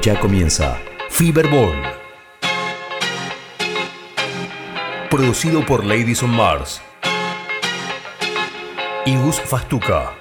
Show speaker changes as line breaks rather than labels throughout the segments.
Ya comienza Fiberball. Producido por Ladies on Mars y Gus Fastuca.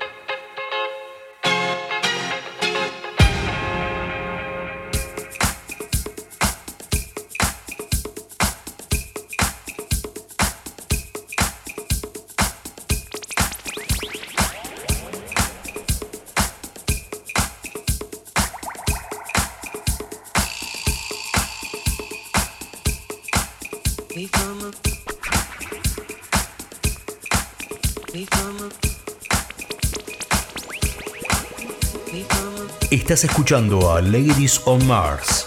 Estás escuchando a Ladies on Mars.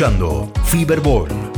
Escuchando Fiberball.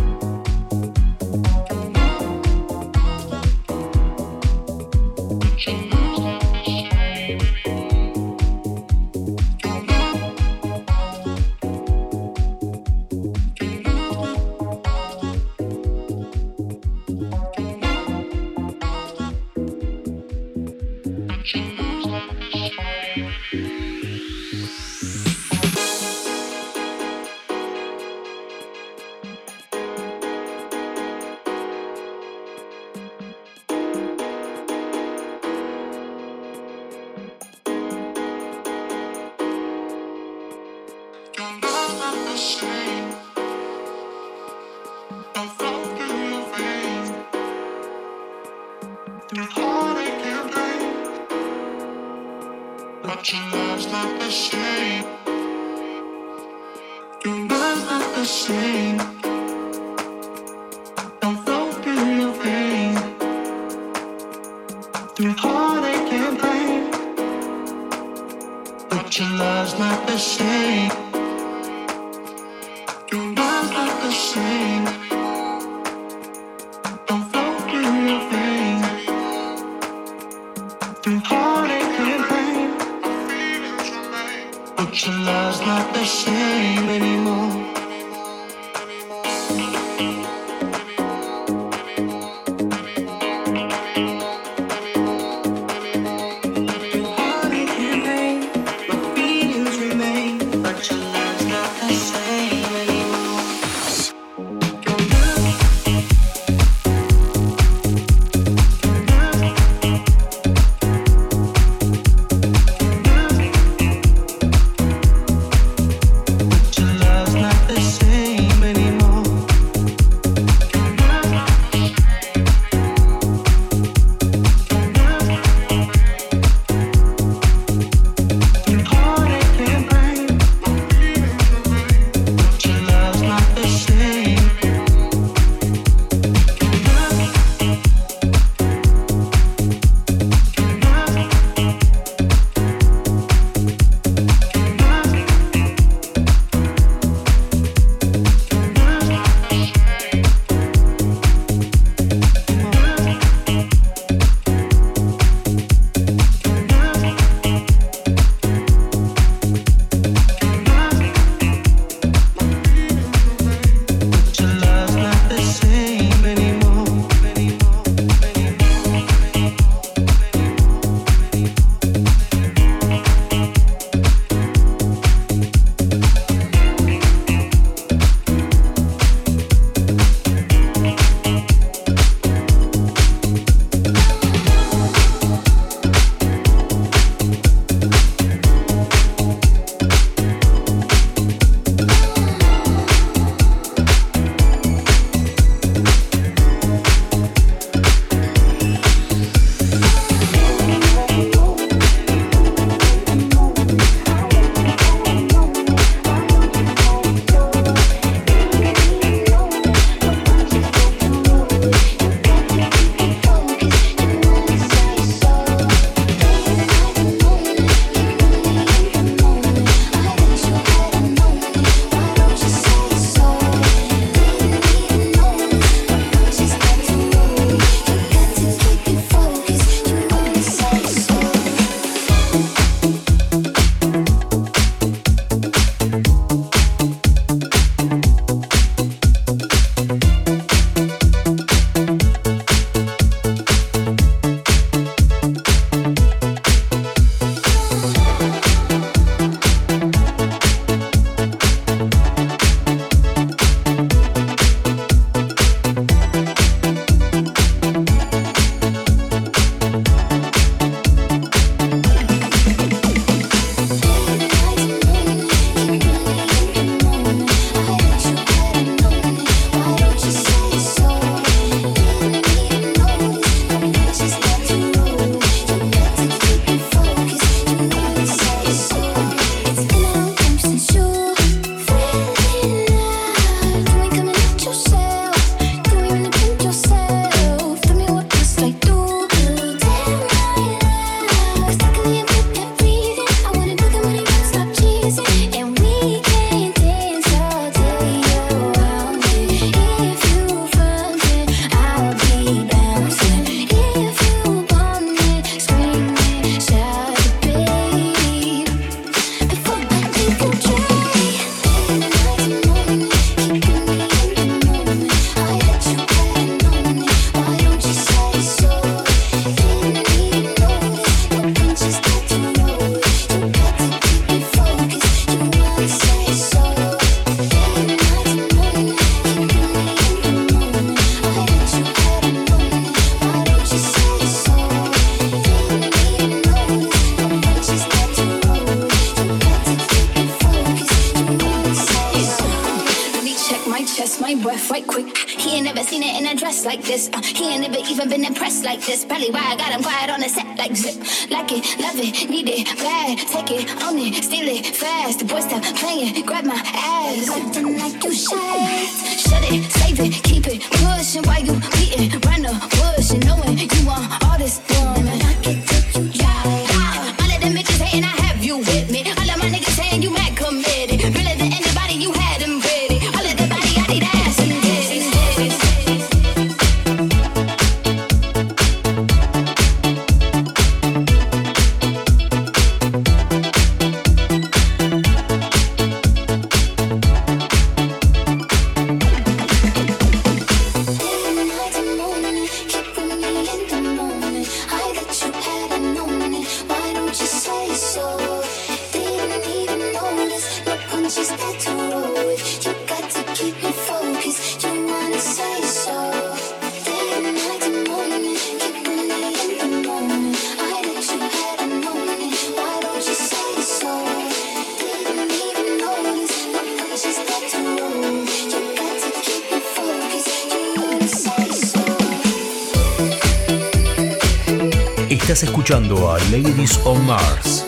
Estás escuchando a Ladies on Mars.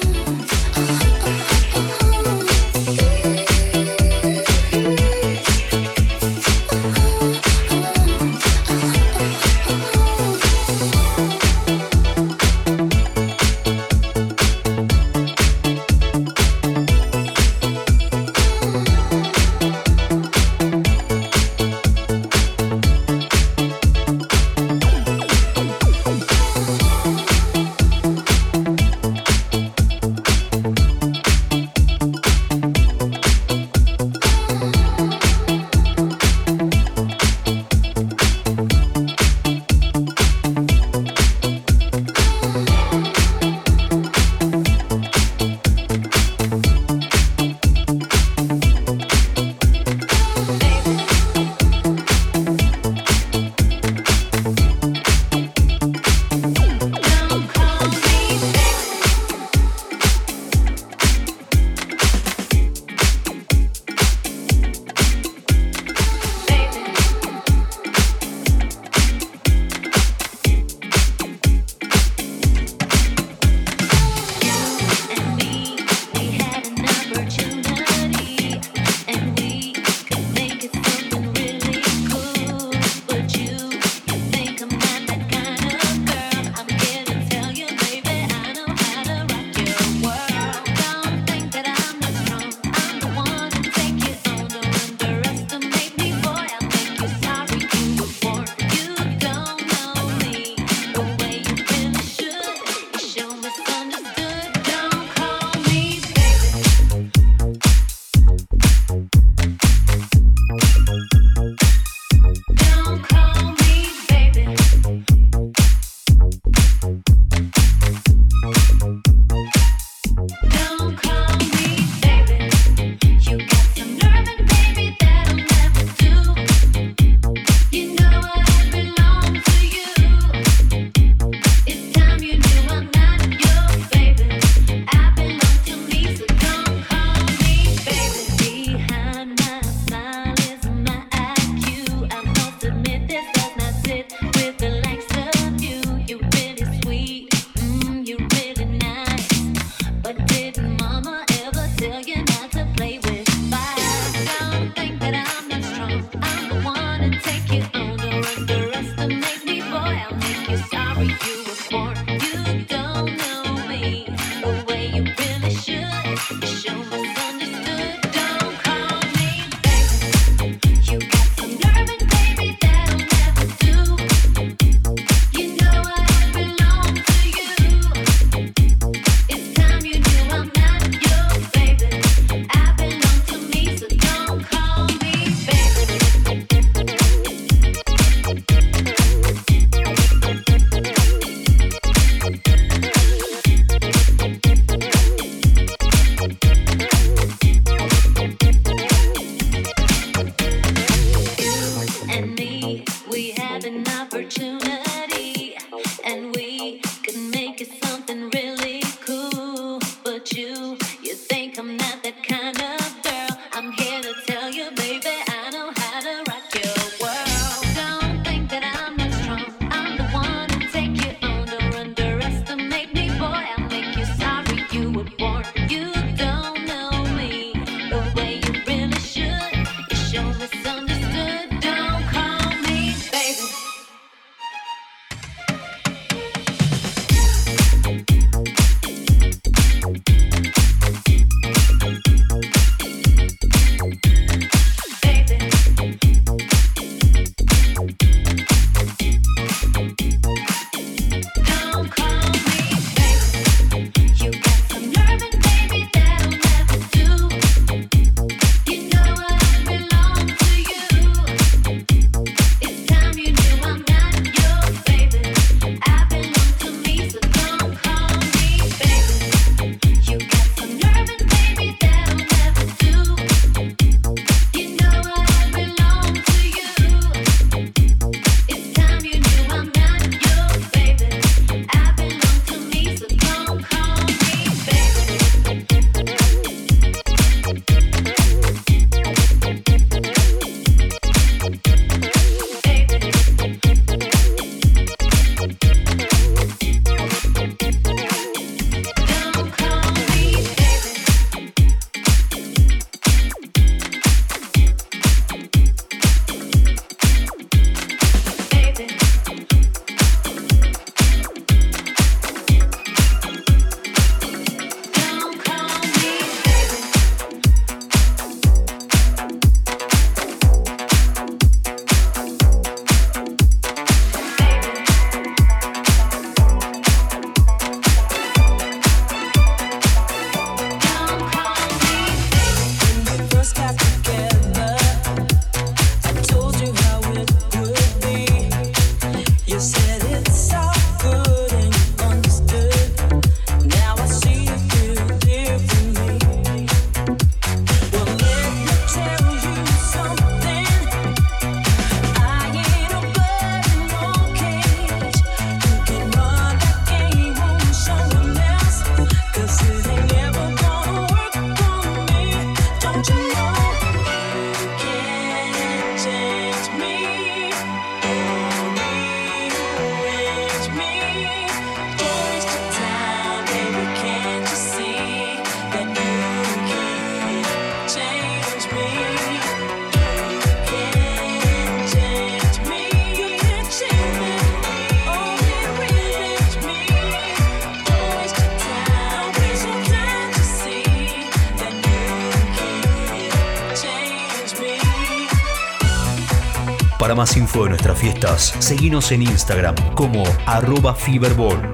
Seguinos en Instagram como arroba Fiberball.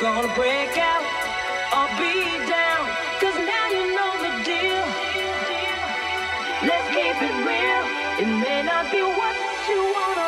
gonna break out or be down? Now you know the deal. Let's keep it real. It may not be what you
wanna.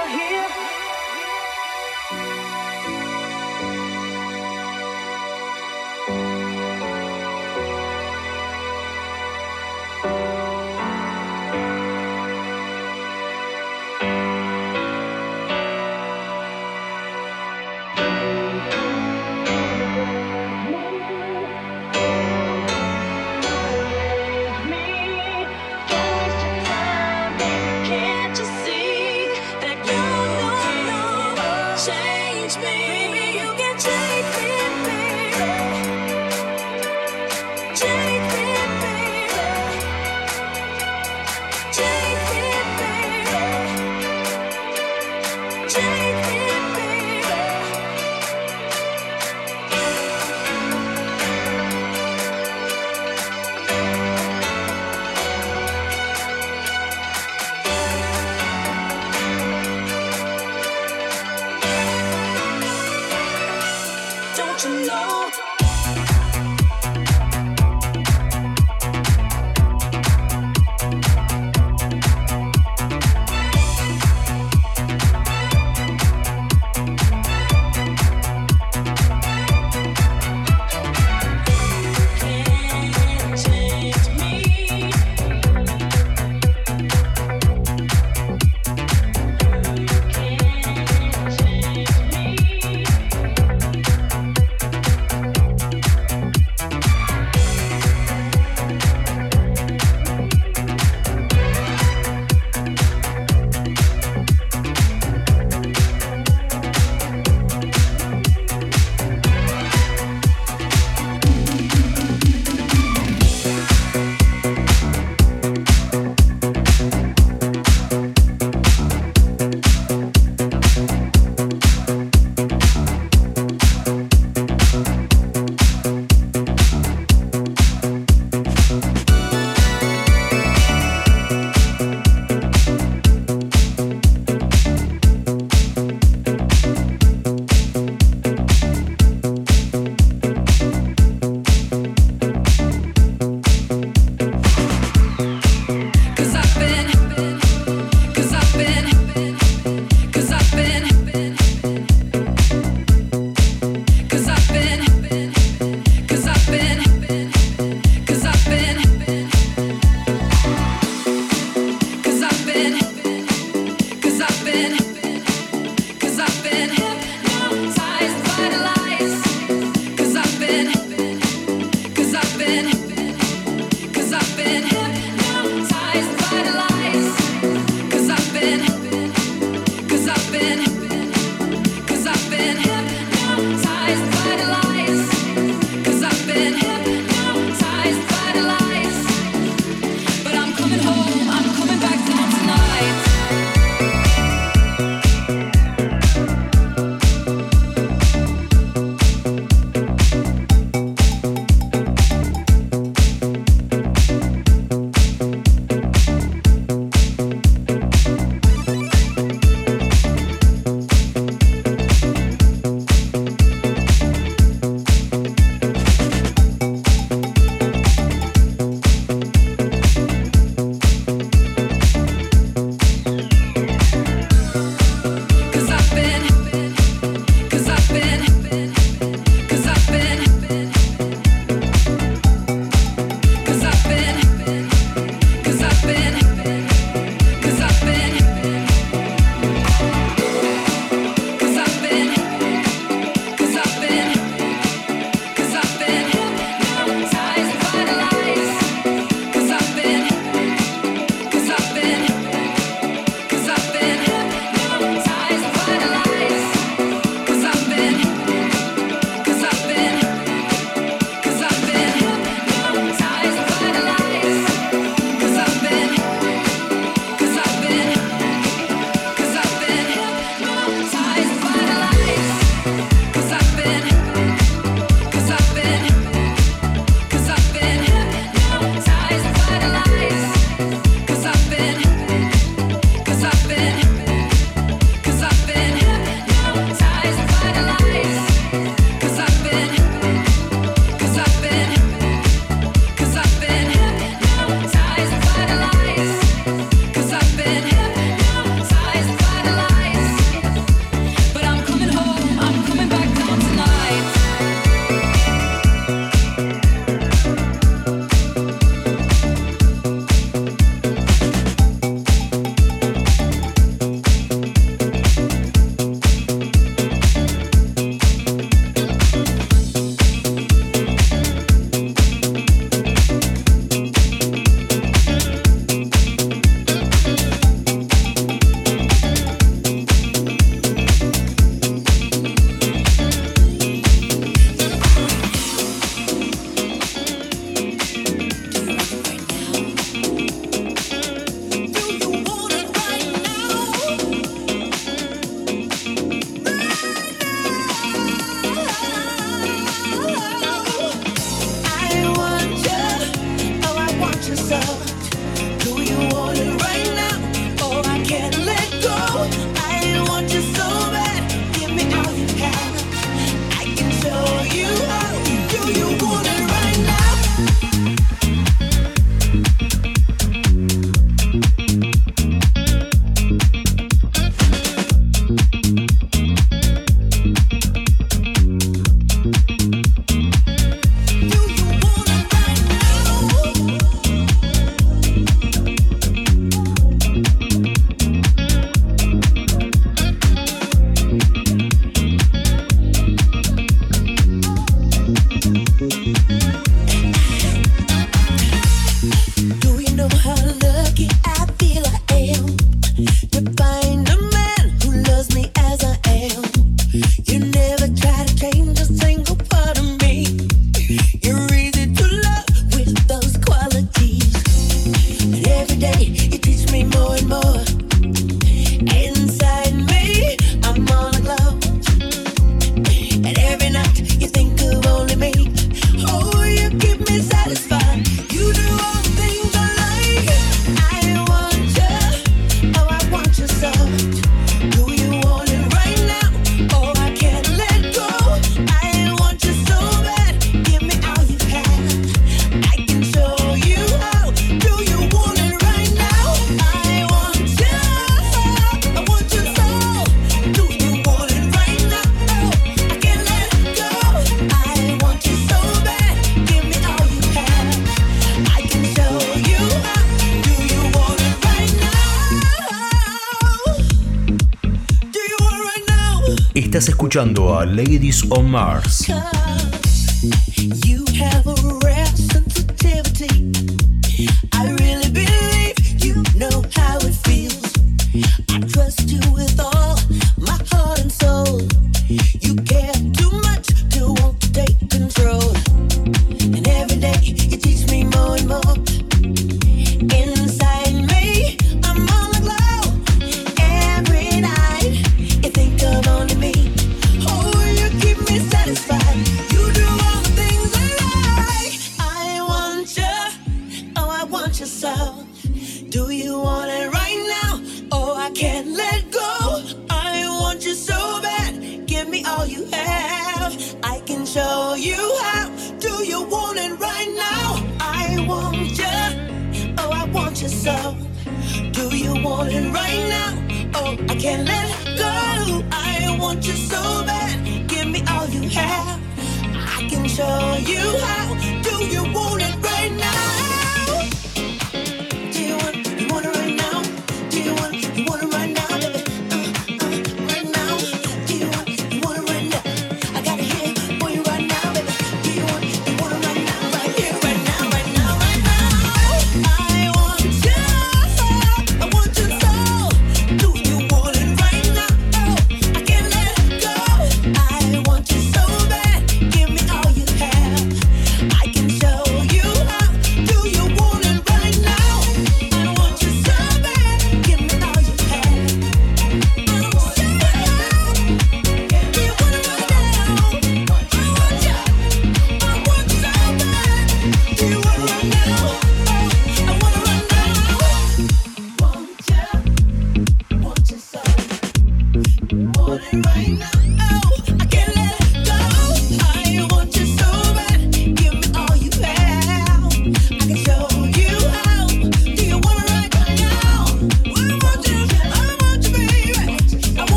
Escuchando a Ladies on Mars.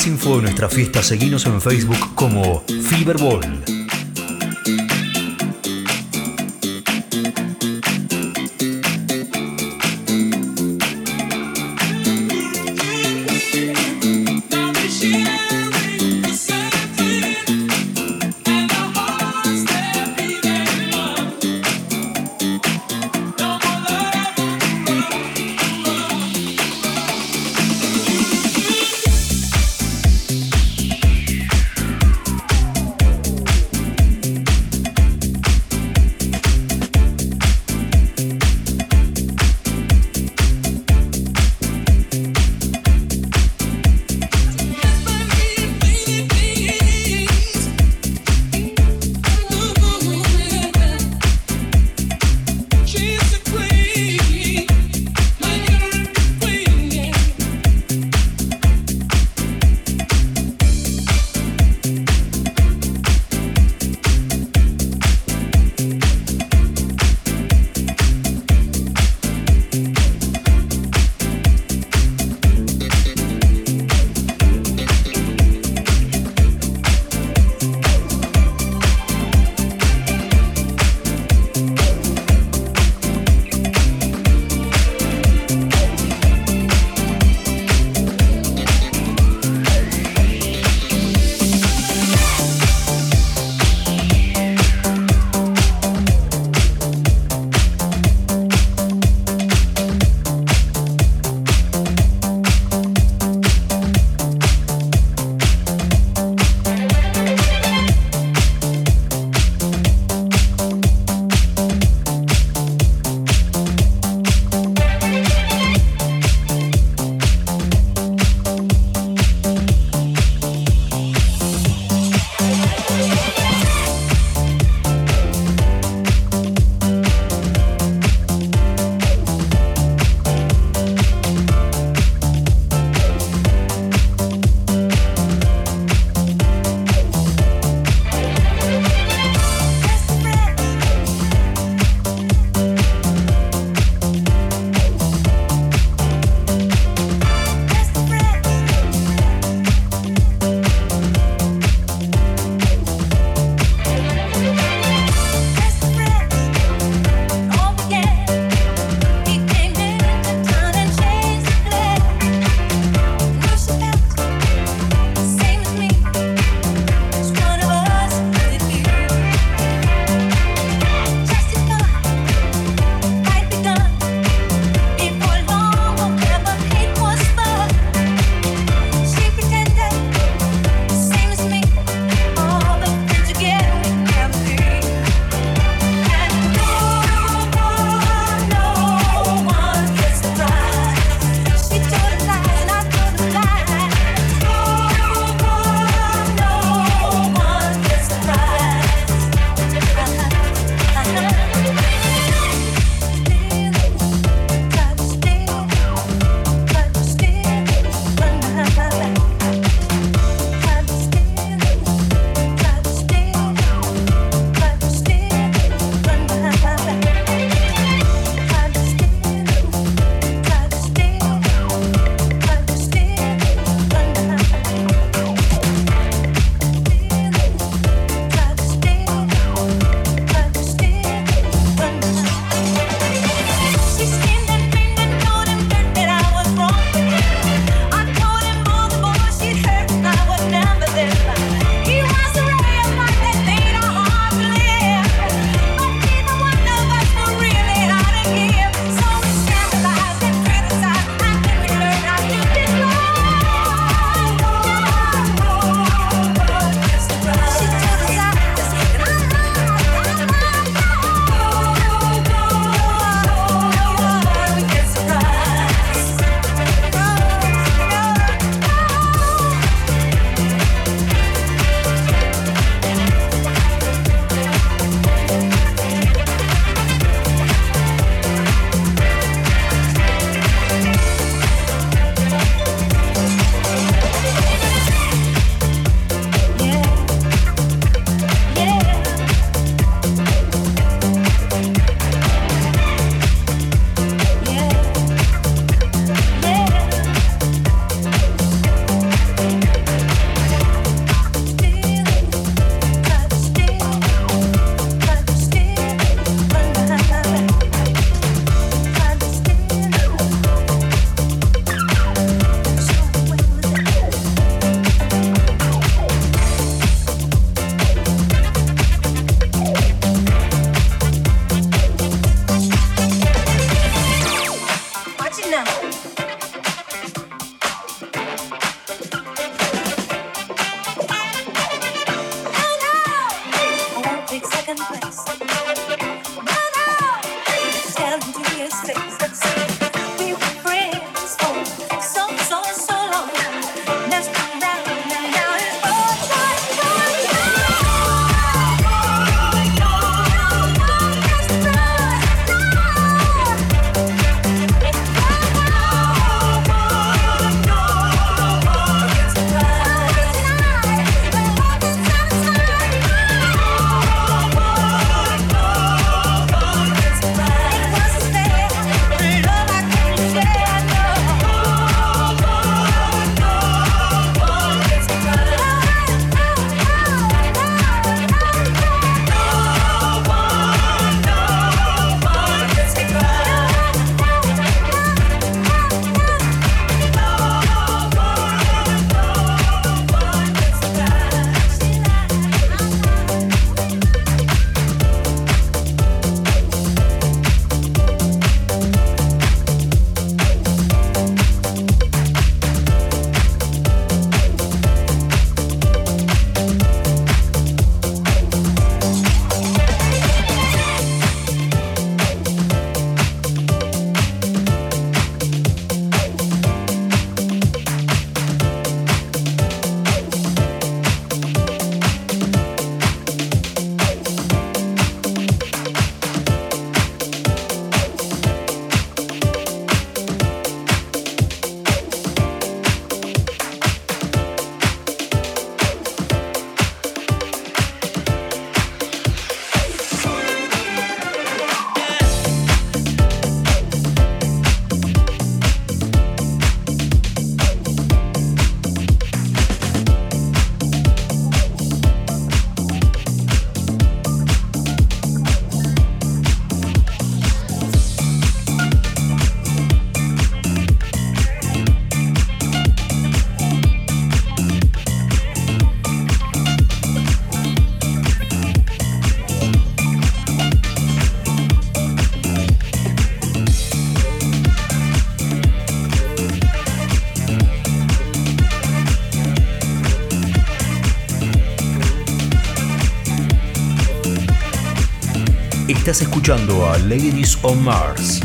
Más info de
nuestra fiesta, seguinos en Facebook como Fiberball.
Estás escuchando a Ladies on Mars.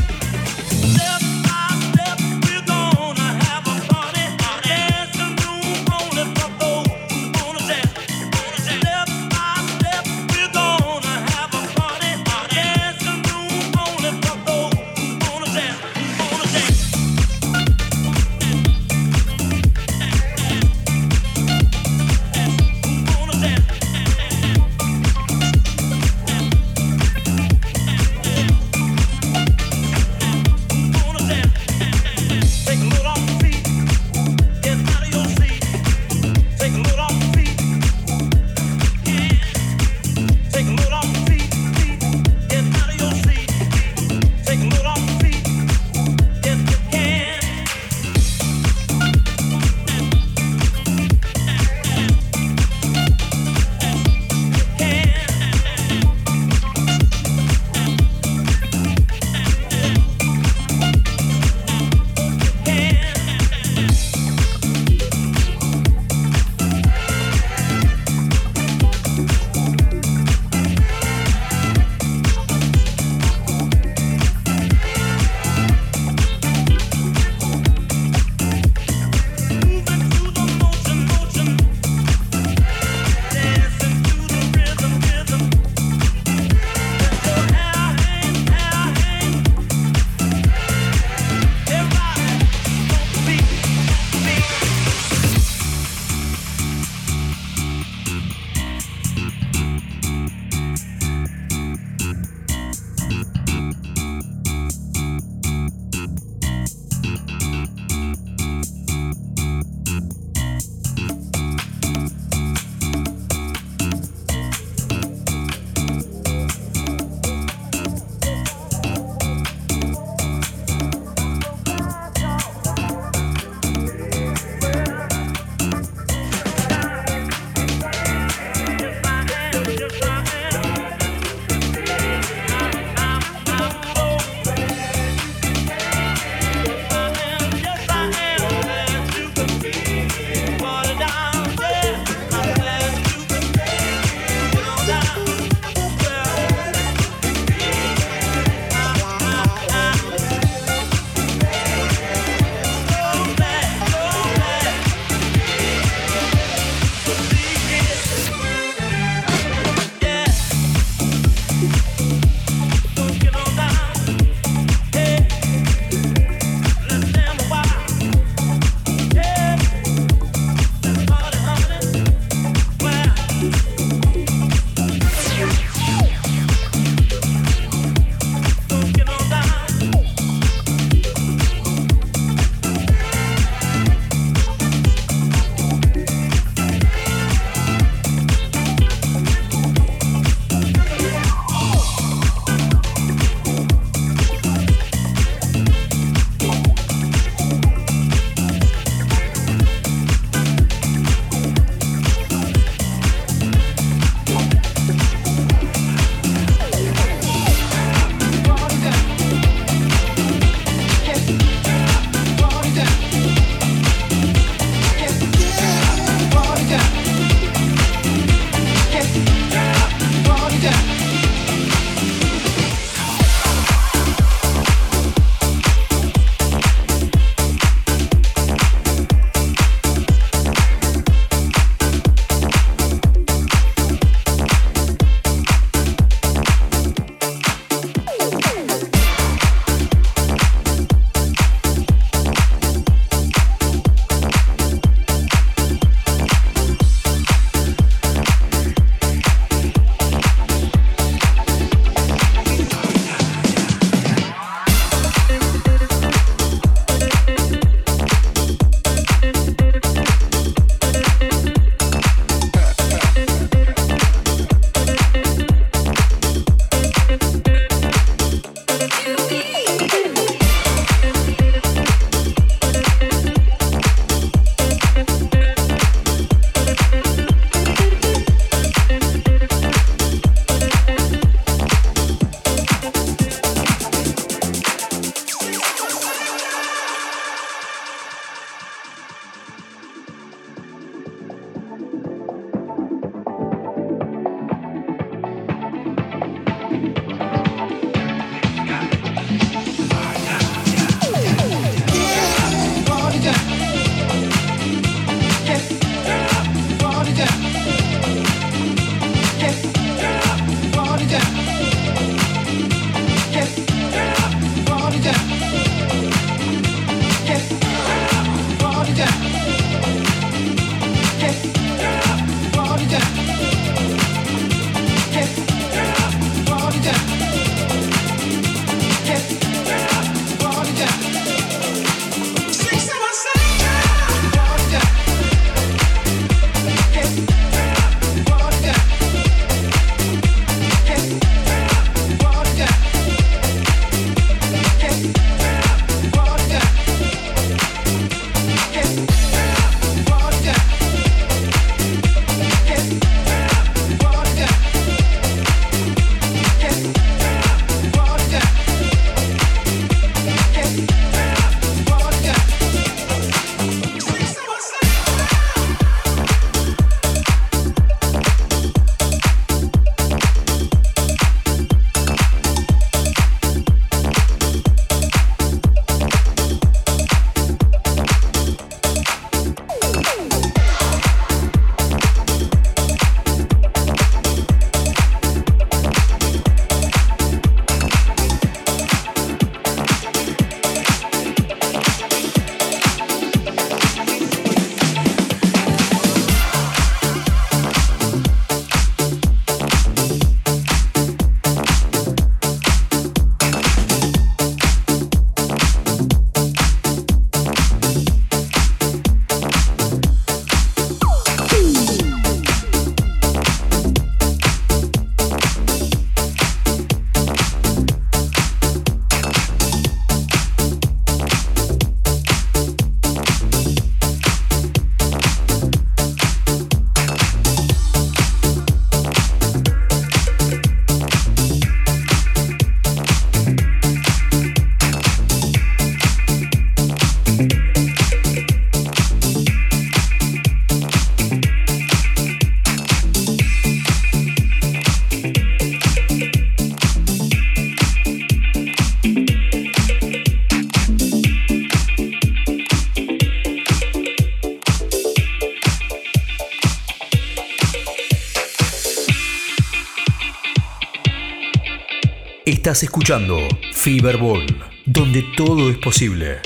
Estás escuchando Fiberball, donde todo es posible.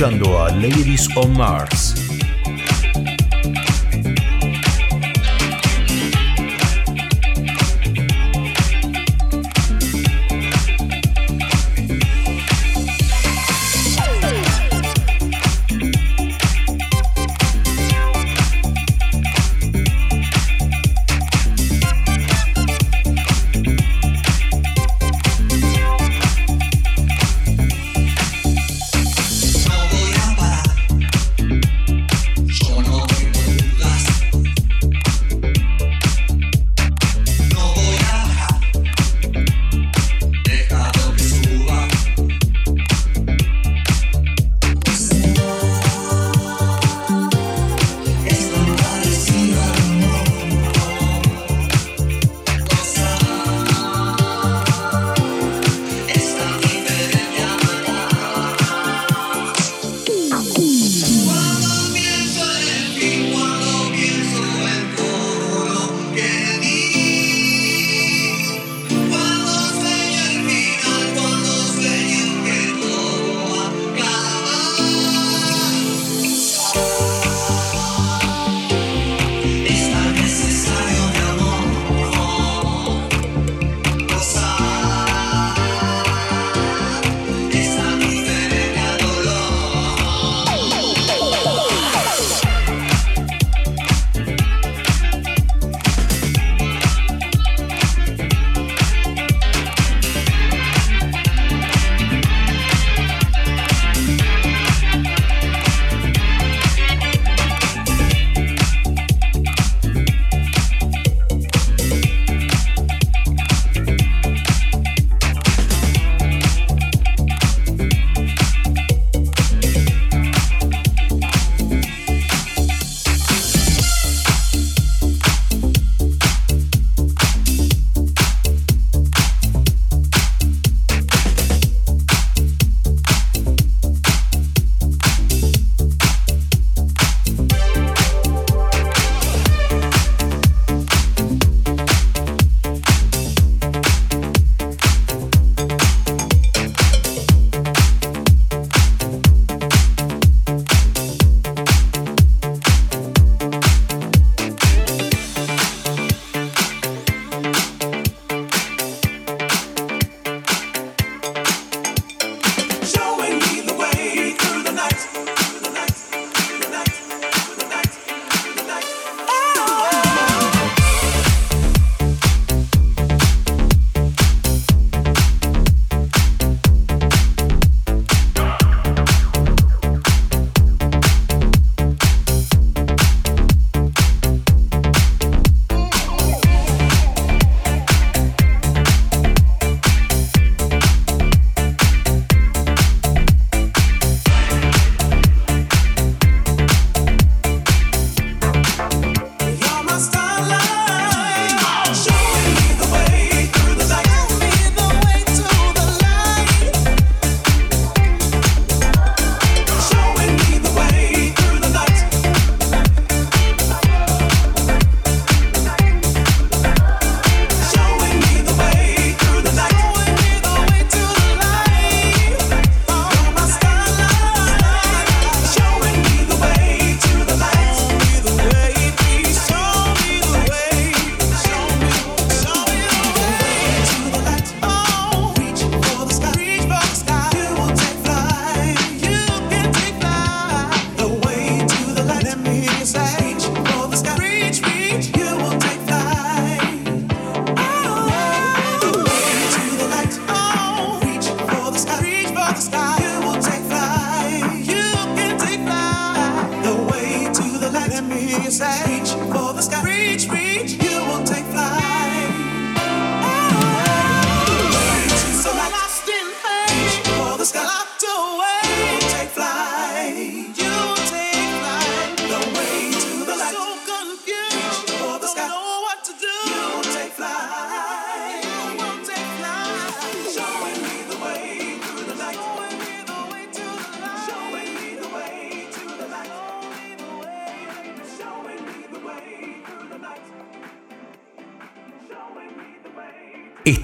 Escuchando a Ladies on Mars.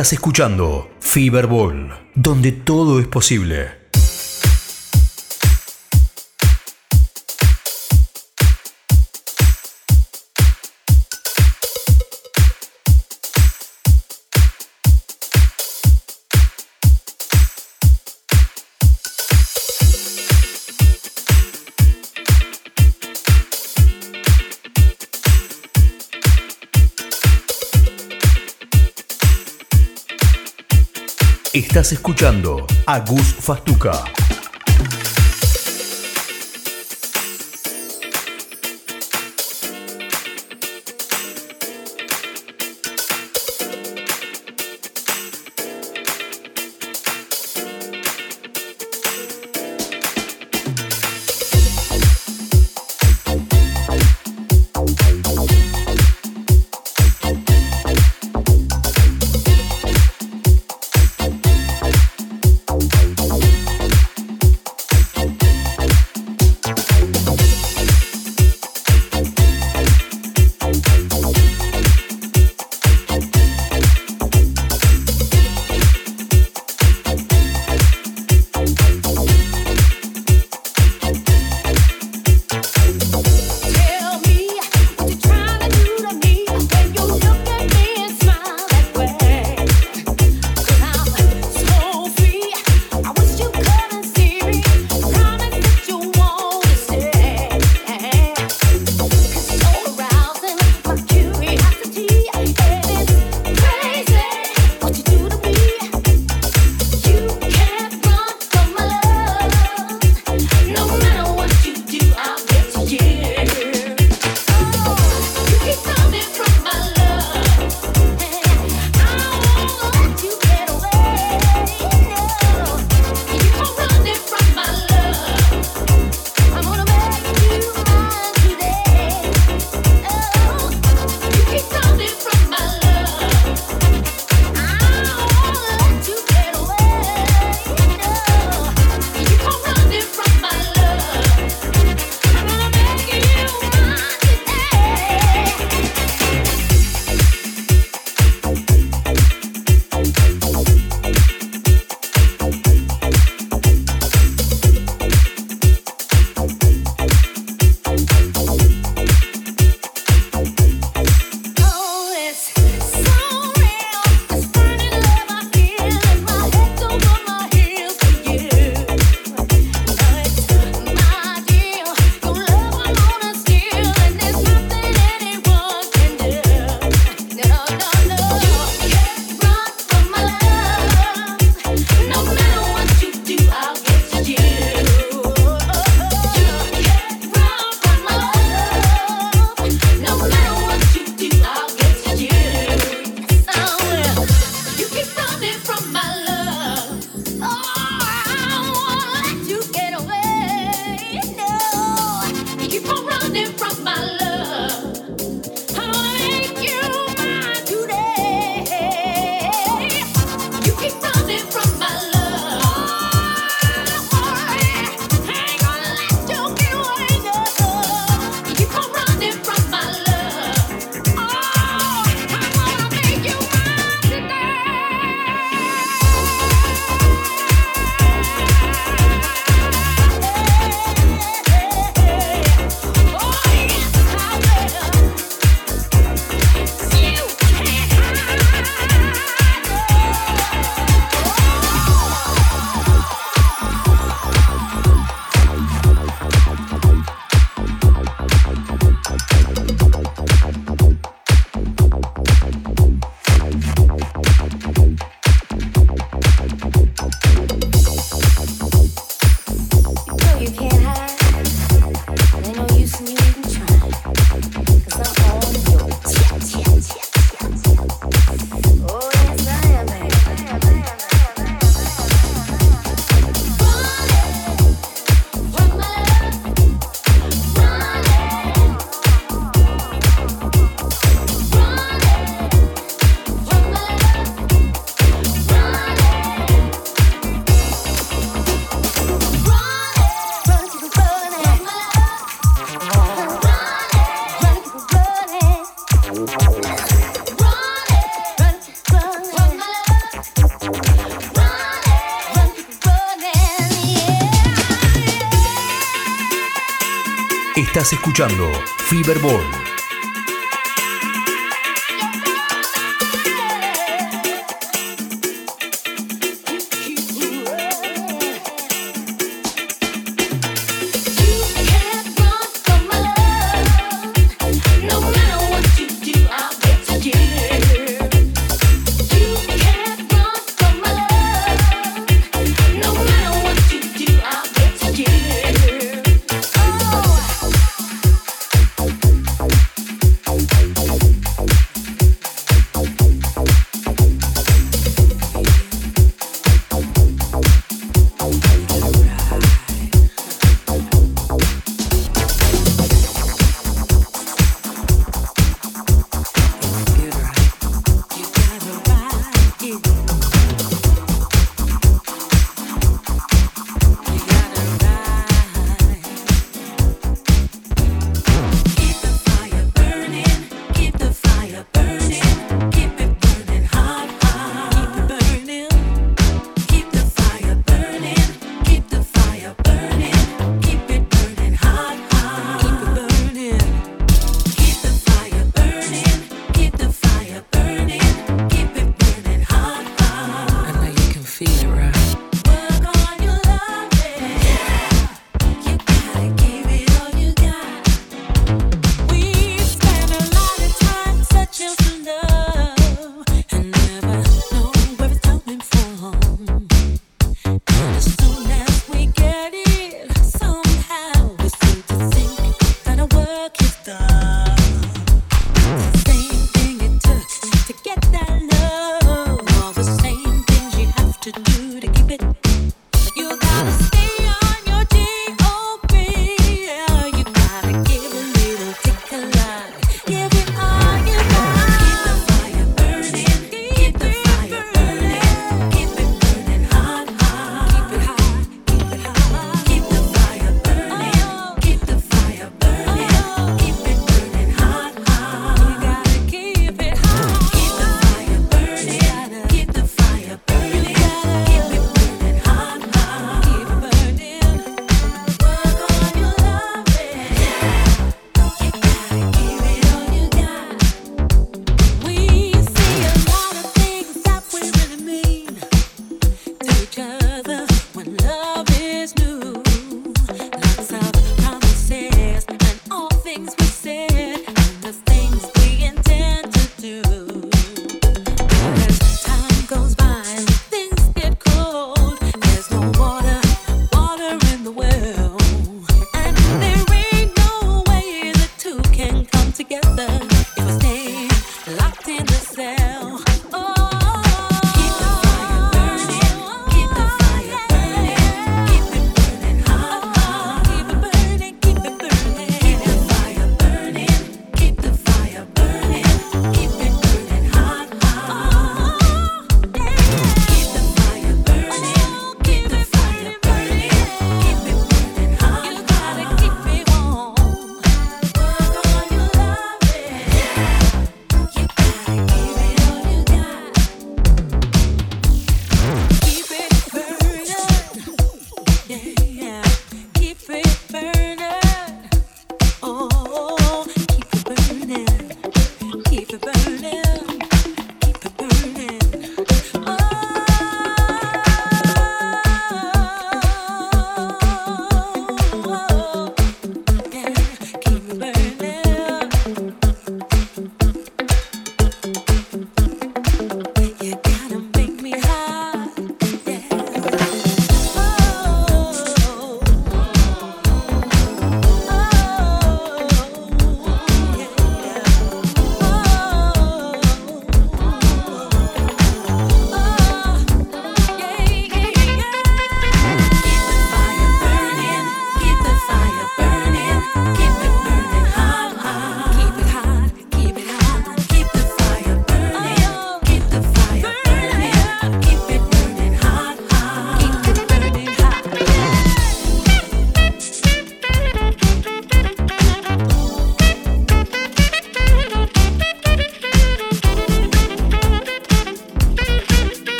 Estás escuchando Fiberball, donde todo es posible. Escuchando a Gus Fastuca.
Estás escuchando Fiberball.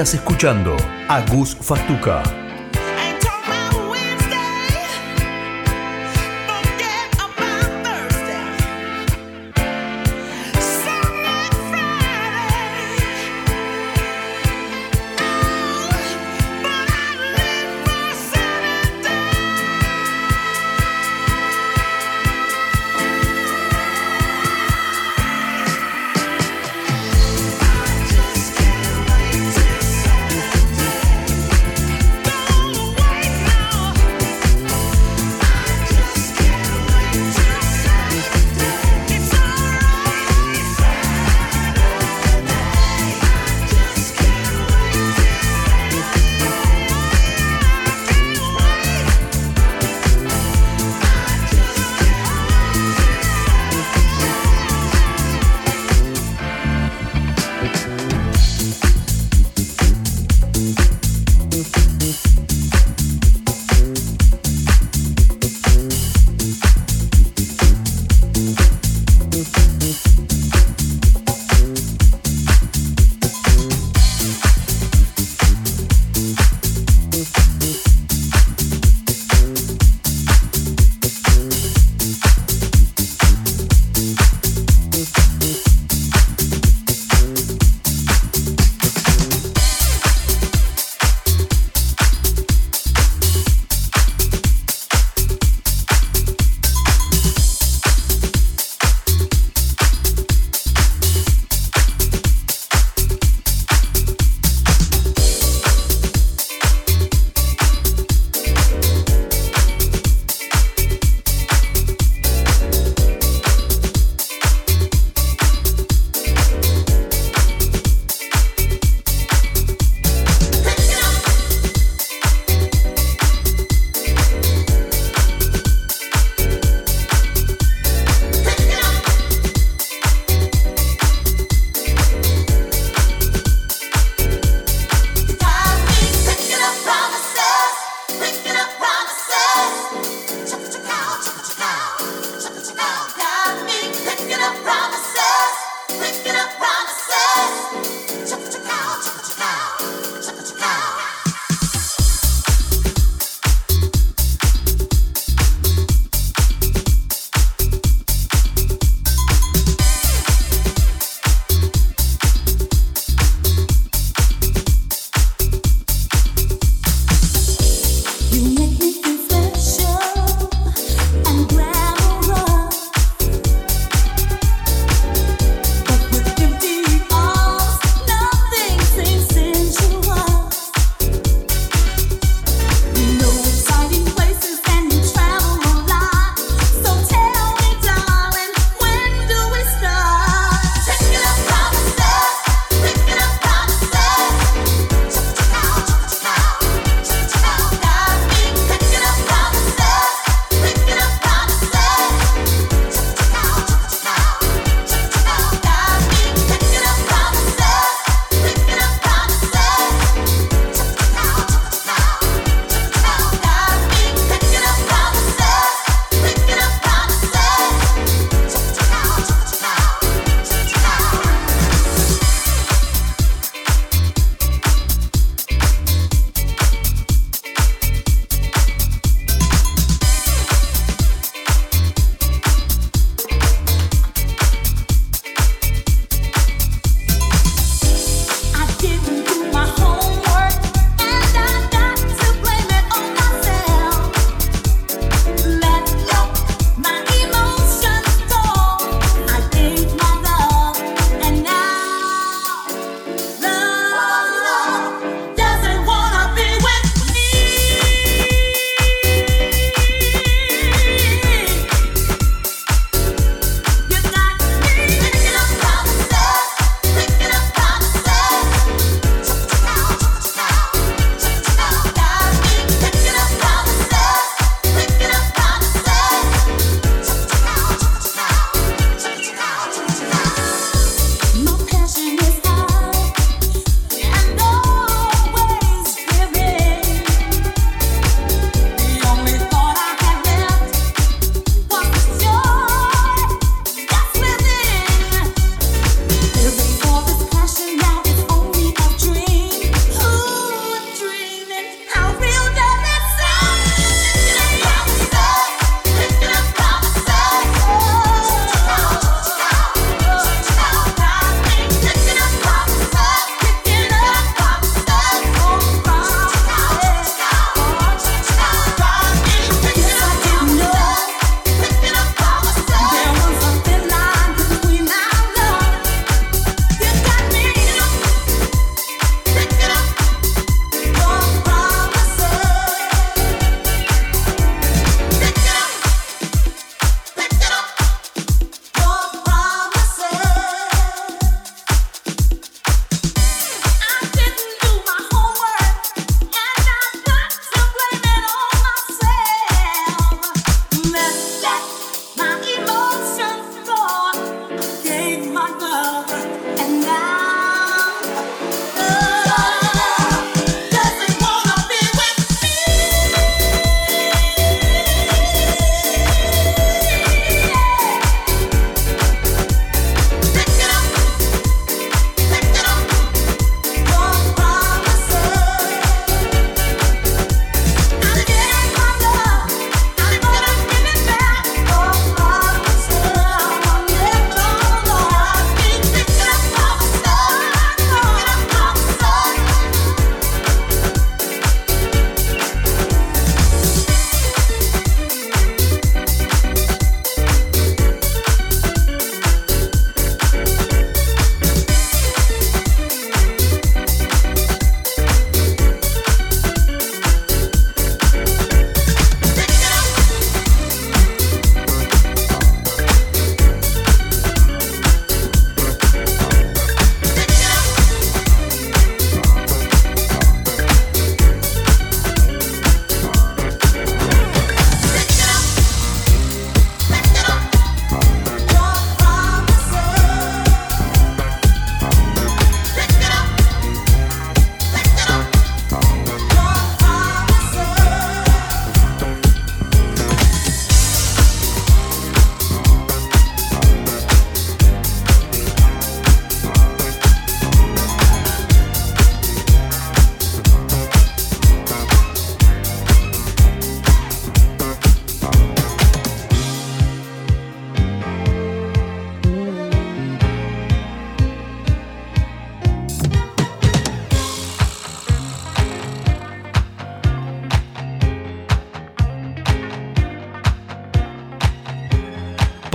Estás escuchando a Gus Fastuca.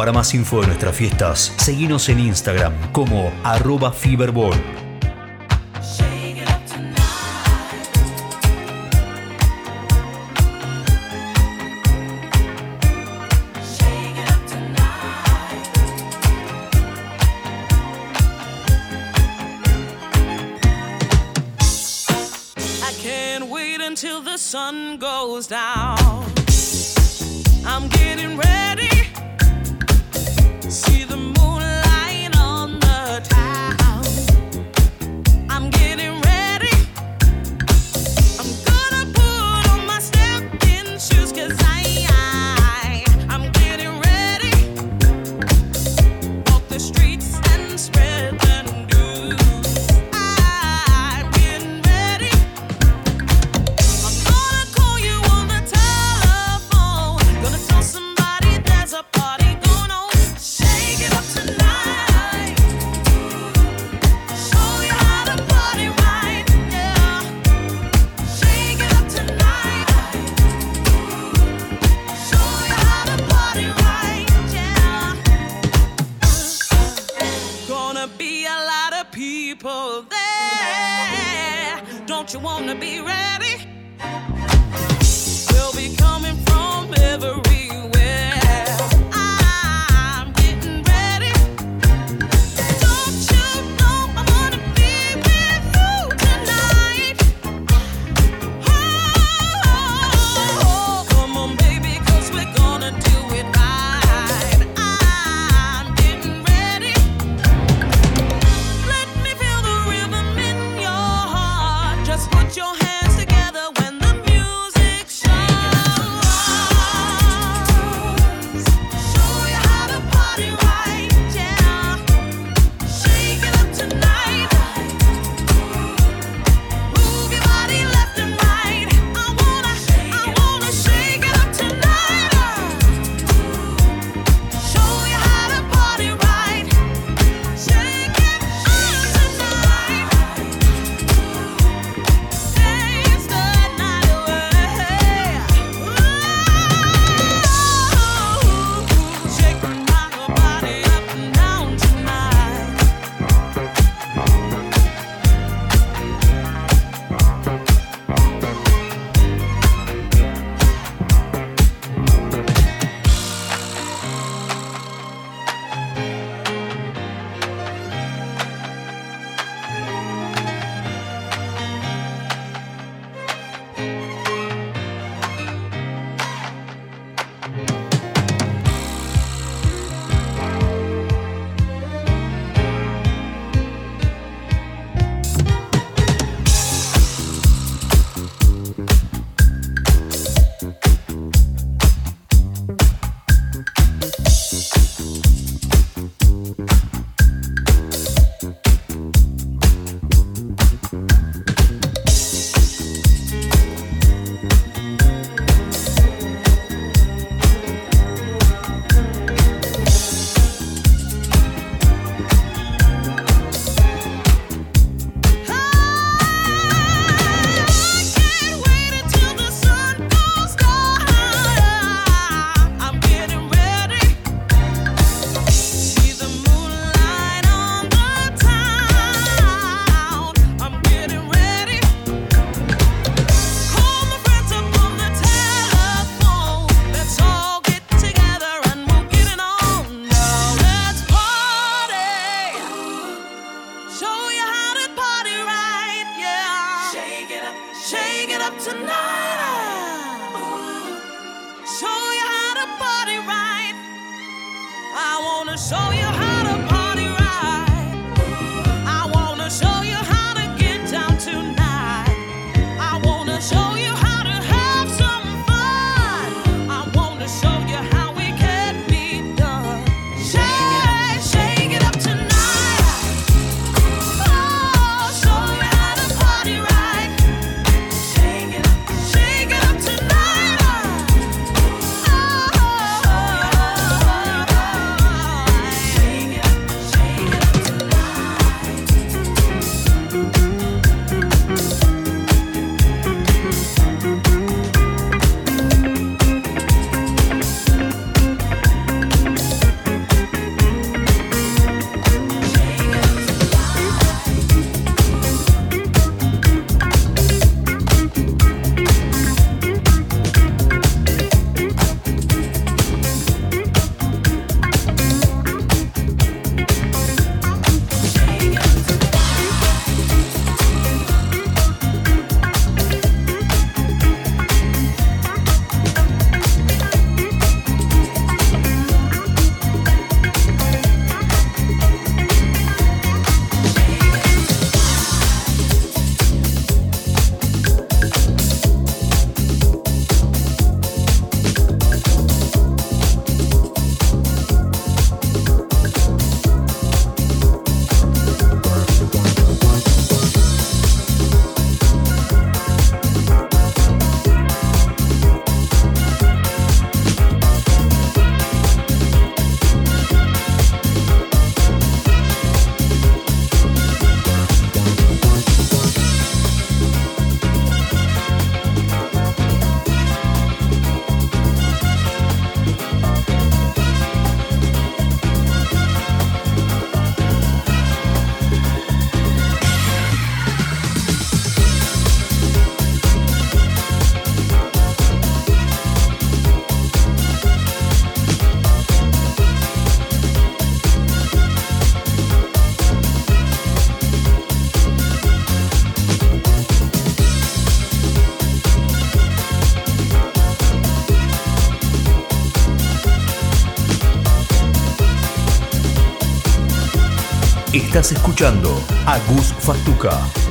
Para más info de nuestras fiestas, seguimos en Instagram como arroba Fiberball.
Estás escuchando a Gus Fatuca.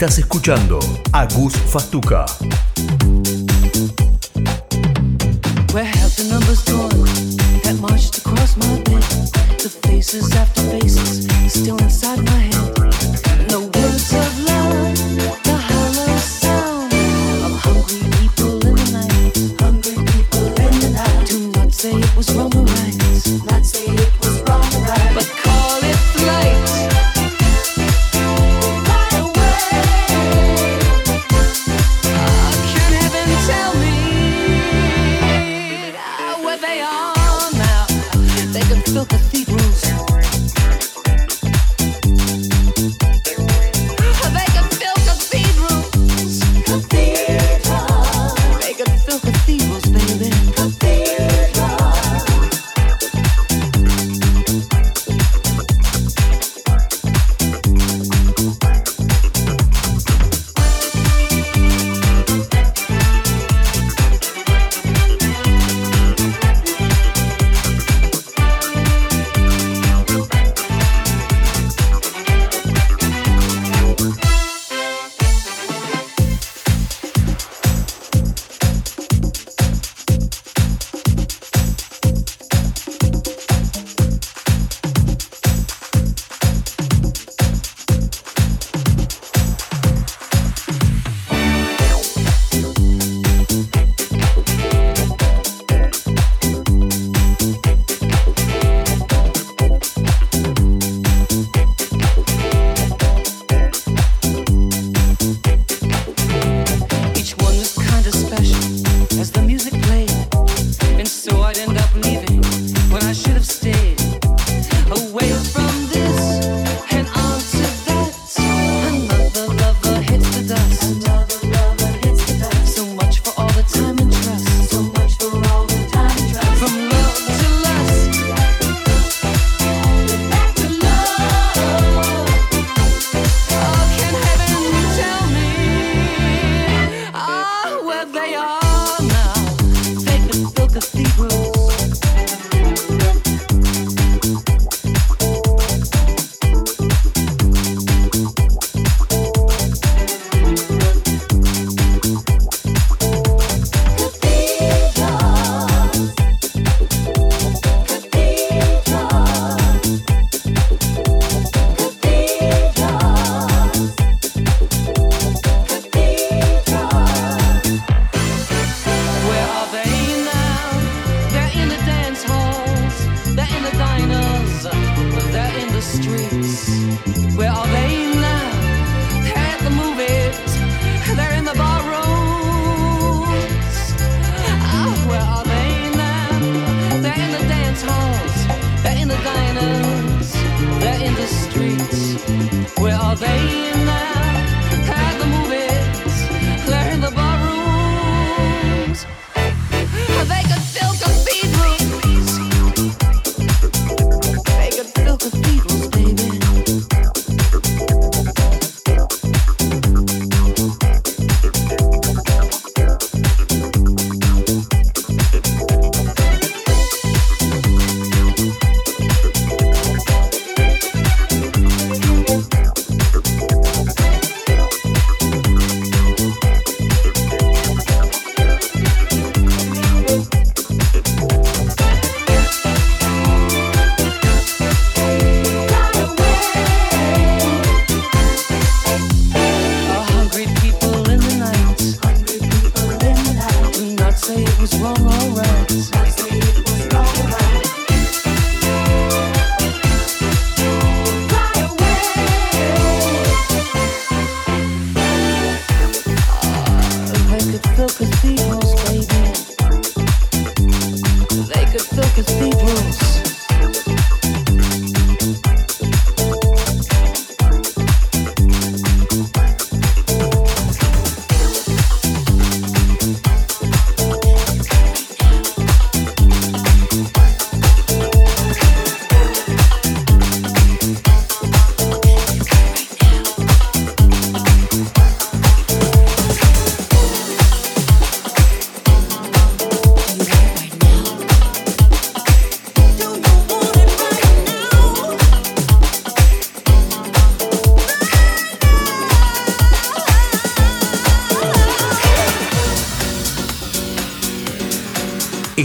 Estás escuchando a Gus Fastuca.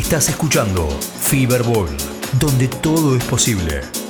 Estás escuchando Fiberball, donde todo es posible.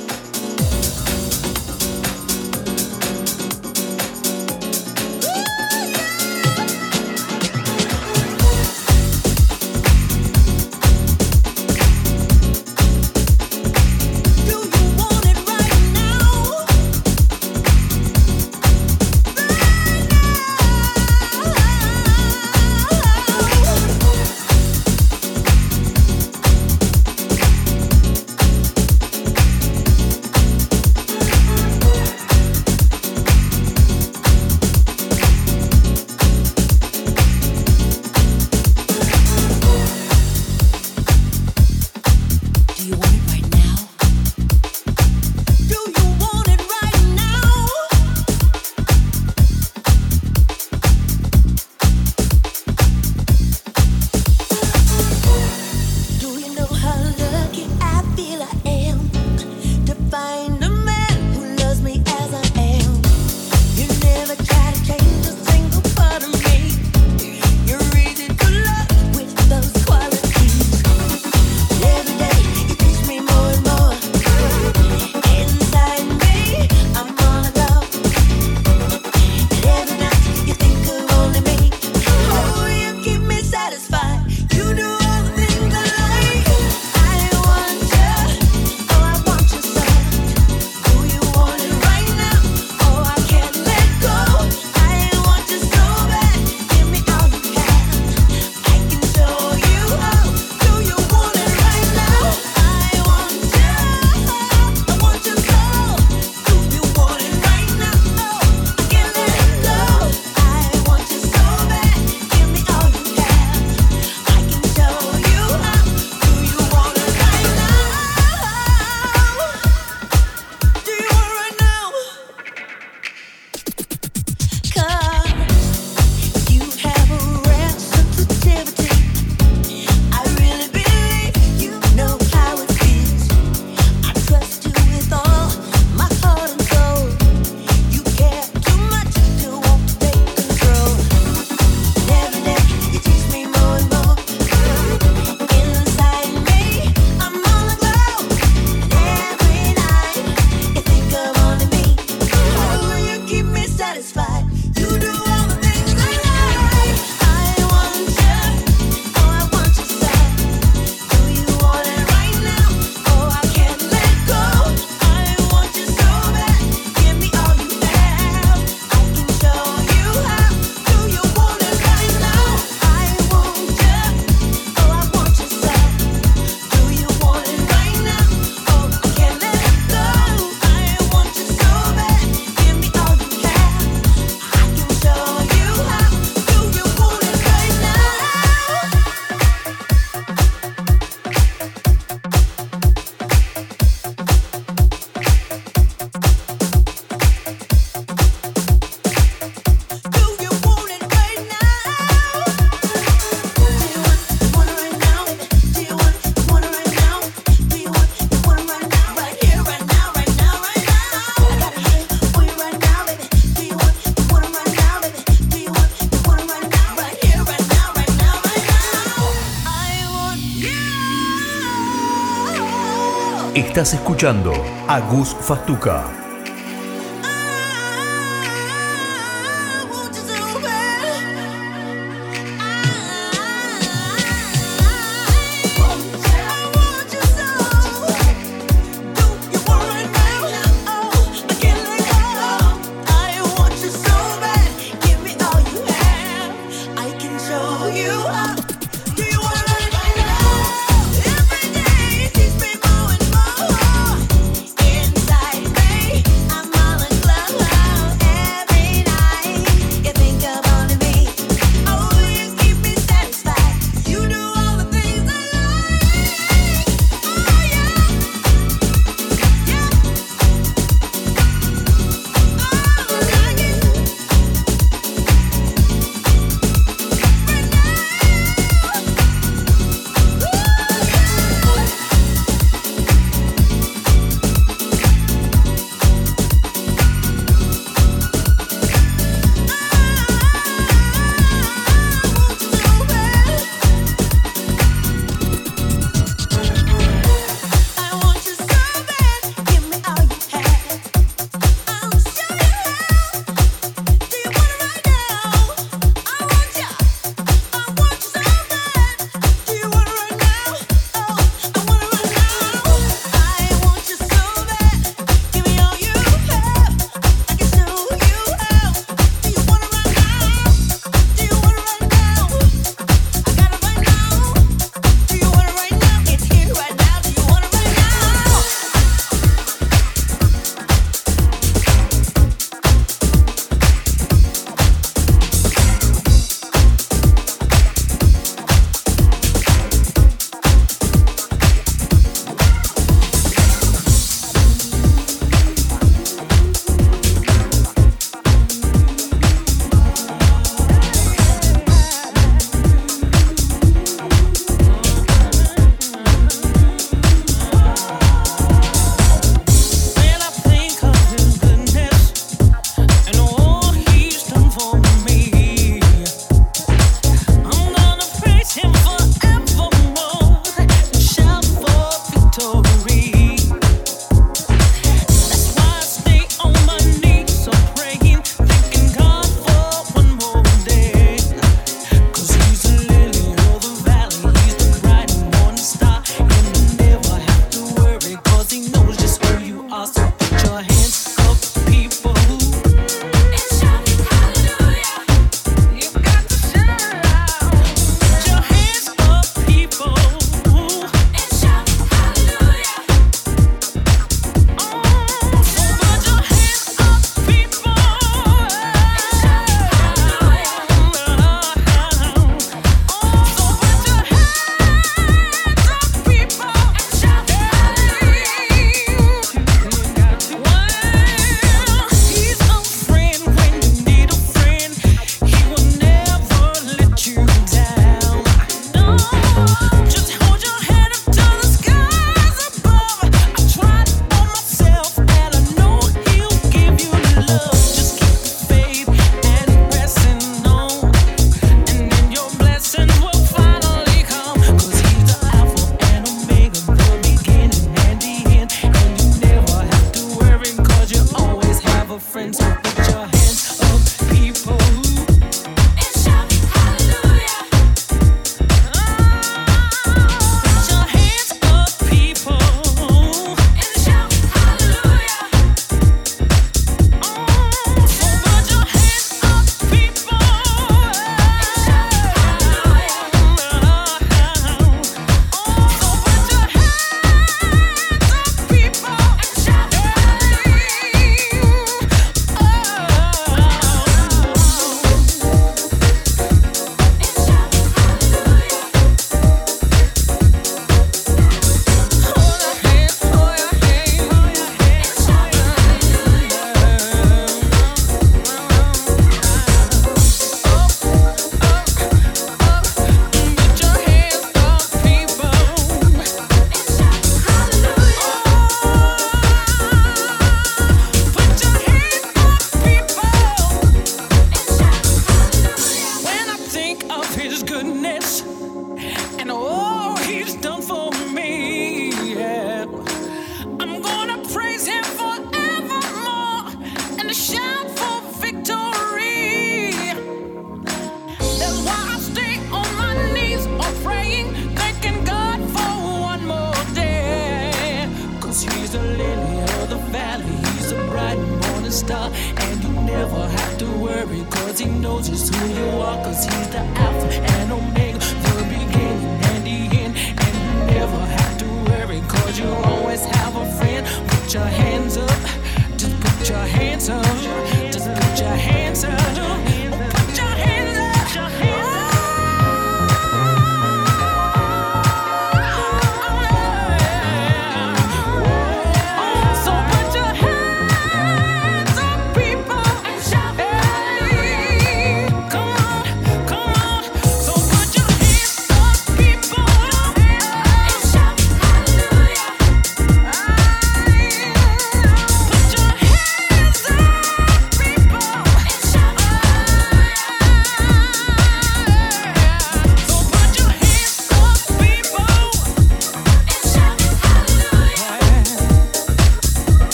Estás escuchando a Gus Fastuca.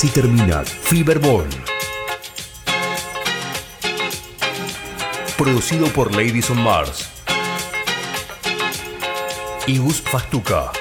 Así termina Fiberball. Producido por Ladies on Mars. y Igus Fastuca.